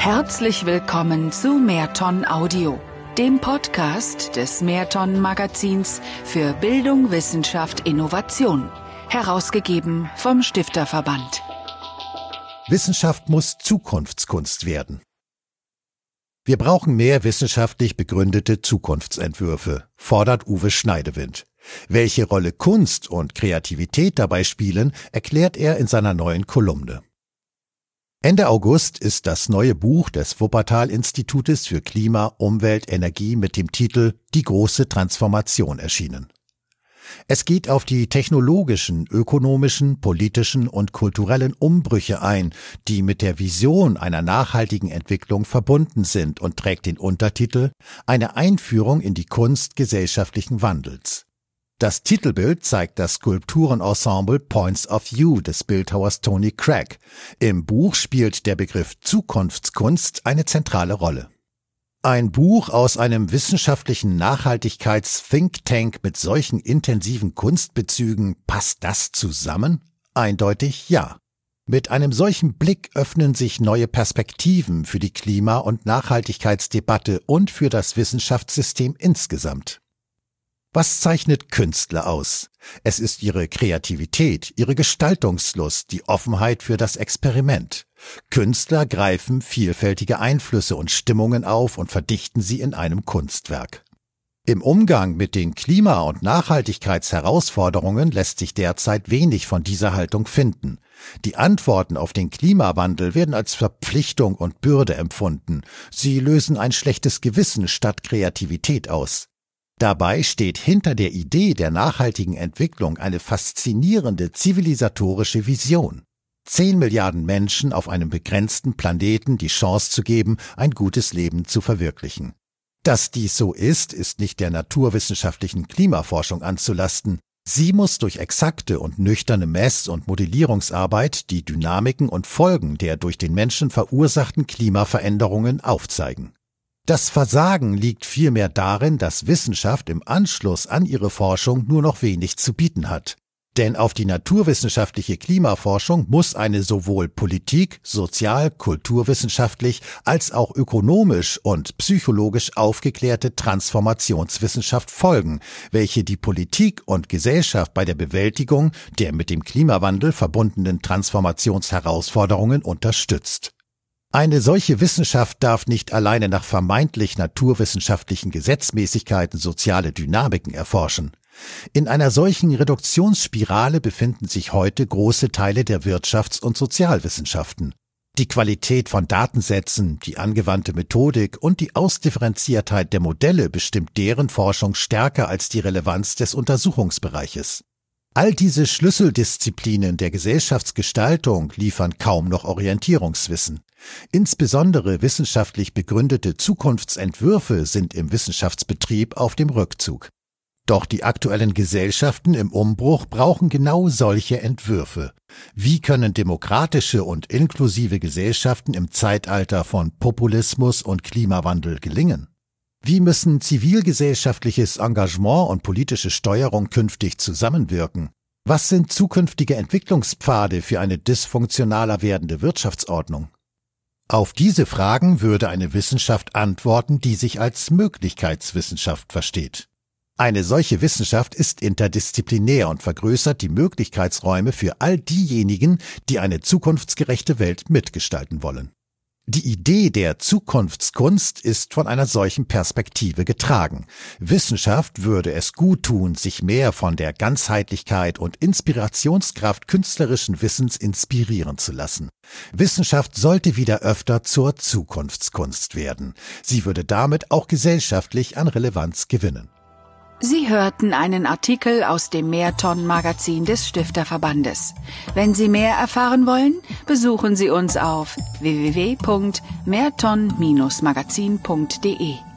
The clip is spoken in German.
Herzlich willkommen zu Mehrton Audio, dem Podcast des Mehrton Magazins für Bildung, Wissenschaft, Innovation, herausgegeben vom Stifterverband. Wissenschaft muss Zukunftskunst werden. Wir brauchen mehr wissenschaftlich begründete Zukunftsentwürfe, fordert Uwe Schneidewind. Welche Rolle Kunst und Kreativität dabei spielen, erklärt er in seiner neuen Kolumne. Ende August ist das neue Buch des Wuppertal-Institutes für Klima, Umwelt, Energie mit dem Titel Die große Transformation erschienen. Es geht auf die technologischen, ökonomischen, politischen und kulturellen Umbrüche ein, die mit der Vision einer nachhaltigen Entwicklung verbunden sind und trägt den Untertitel Eine Einführung in die Kunst gesellschaftlichen Wandels. Das Titelbild zeigt das Skulpturenensemble Points of View des Bildhauers Tony Craig. Im Buch spielt der Begriff Zukunftskunst eine zentrale Rolle. Ein Buch aus einem wissenschaftlichen Nachhaltigkeits-Think Tank mit solchen intensiven Kunstbezügen, passt das zusammen? Eindeutig ja. Mit einem solchen Blick öffnen sich neue Perspektiven für die Klima- und Nachhaltigkeitsdebatte und für das Wissenschaftssystem insgesamt. Was zeichnet Künstler aus? Es ist ihre Kreativität, ihre Gestaltungslust, die Offenheit für das Experiment. Künstler greifen vielfältige Einflüsse und Stimmungen auf und verdichten sie in einem Kunstwerk. Im Umgang mit den Klima- und Nachhaltigkeitsherausforderungen lässt sich derzeit wenig von dieser Haltung finden. Die Antworten auf den Klimawandel werden als Verpflichtung und Bürde empfunden. Sie lösen ein schlechtes Gewissen statt Kreativität aus. Dabei steht hinter der Idee der nachhaltigen Entwicklung eine faszinierende zivilisatorische Vision. Zehn Milliarden Menschen auf einem begrenzten Planeten die Chance zu geben, ein gutes Leben zu verwirklichen. Dass dies so ist, ist nicht der naturwissenschaftlichen Klimaforschung anzulasten. Sie muss durch exakte und nüchterne Mess- und Modellierungsarbeit die Dynamiken und Folgen der durch den Menschen verursachten Klimaveränderungen aufzeigen. Das Versagen liegt vielmehr darin, dass Wissenschaft im Anschluss an ihre Forschung nur noch wenig zu bieten hat. Denn auf die naturwissenschaftliche Klimaforschung muss eine sowohl politik-, sozial-, kulturwissenschaftlich als auch ökonomisch und psychologisch aufgeklärte Transformationswissenschaft folgen, welche die Politik und Gesellschaft bei der Bewältigung der mit dem Klimawandel verbundenen Transformationsherausforderungen unterstützt. Eine solche Wissenschaft darf nicht alleine nach vermeintlich naturwissenschaftlichen Gesetzmäßigkeiten soziale Dynamiken erforschen. In einer solchen Reduktionsspirale befinden sich heute große Teile der Wirtschafts- und Sozialwissenschaften. Die Qualität von Datensätzen, die angewandte Methodik und die Ausdifferenziertheit der Modelle bestimmt deren Forschung stärker als die Relevanz des Untersuchungsbereiches. All diese Schlüsseldisziplinen der Gesellschaftsgestaltung liefern kaum noch Orientierungswissen. Insbesondere wissenschaftlich begründete Zukunftsentwürfe sind im Wissenschaftsbetrieb auf dem Rückzug. Doch die aktuellen Gesellschaften im Umbruch brauchen genau solche Entwürfe. Wie können demokratische und inklusive Gesellschaften im Zeitalter von Populismus und Klimawandel gelingen? Wie müssen zivilgesellschaftliches Engagement und politische Steuerung künftig zusammenwirken? Was sind zukünftige Entwicklungspfade für eine dysfunktionaler werdende Wirtschaftsordnung? Auf diese Fragen würde eine Wissenschaft antworten, die sich als Möglichkeitswissenschaft versteht. Eine solche Wissenschaft ist interdisziplinär und vergrößert die Möglichkeitsräume für all diejenigen, die eine zukunftsgerechte Welt mitgestalten wollen. Die Idee der Zukunftskunst ist von einer solchen Perspektive getragen. Wissenschaft würde es gut tun, sich mehr von der Ganzheitlichkeit und Inspirationskraft künstlerischen Wissens inspirieren zu lassen. Wissenschaft sollte wieder öfter zur Zukunftskunst werden. Sie würde damit auch gesellschaftlich an Relevanz gewinnen. Sie hörten einen Artikel aus dem Mehrton Magazin des Stifterverbandes. Wenn Sie mehr erfahren wollen, besuchen Sie uns auf www.mehrton-magazin.de.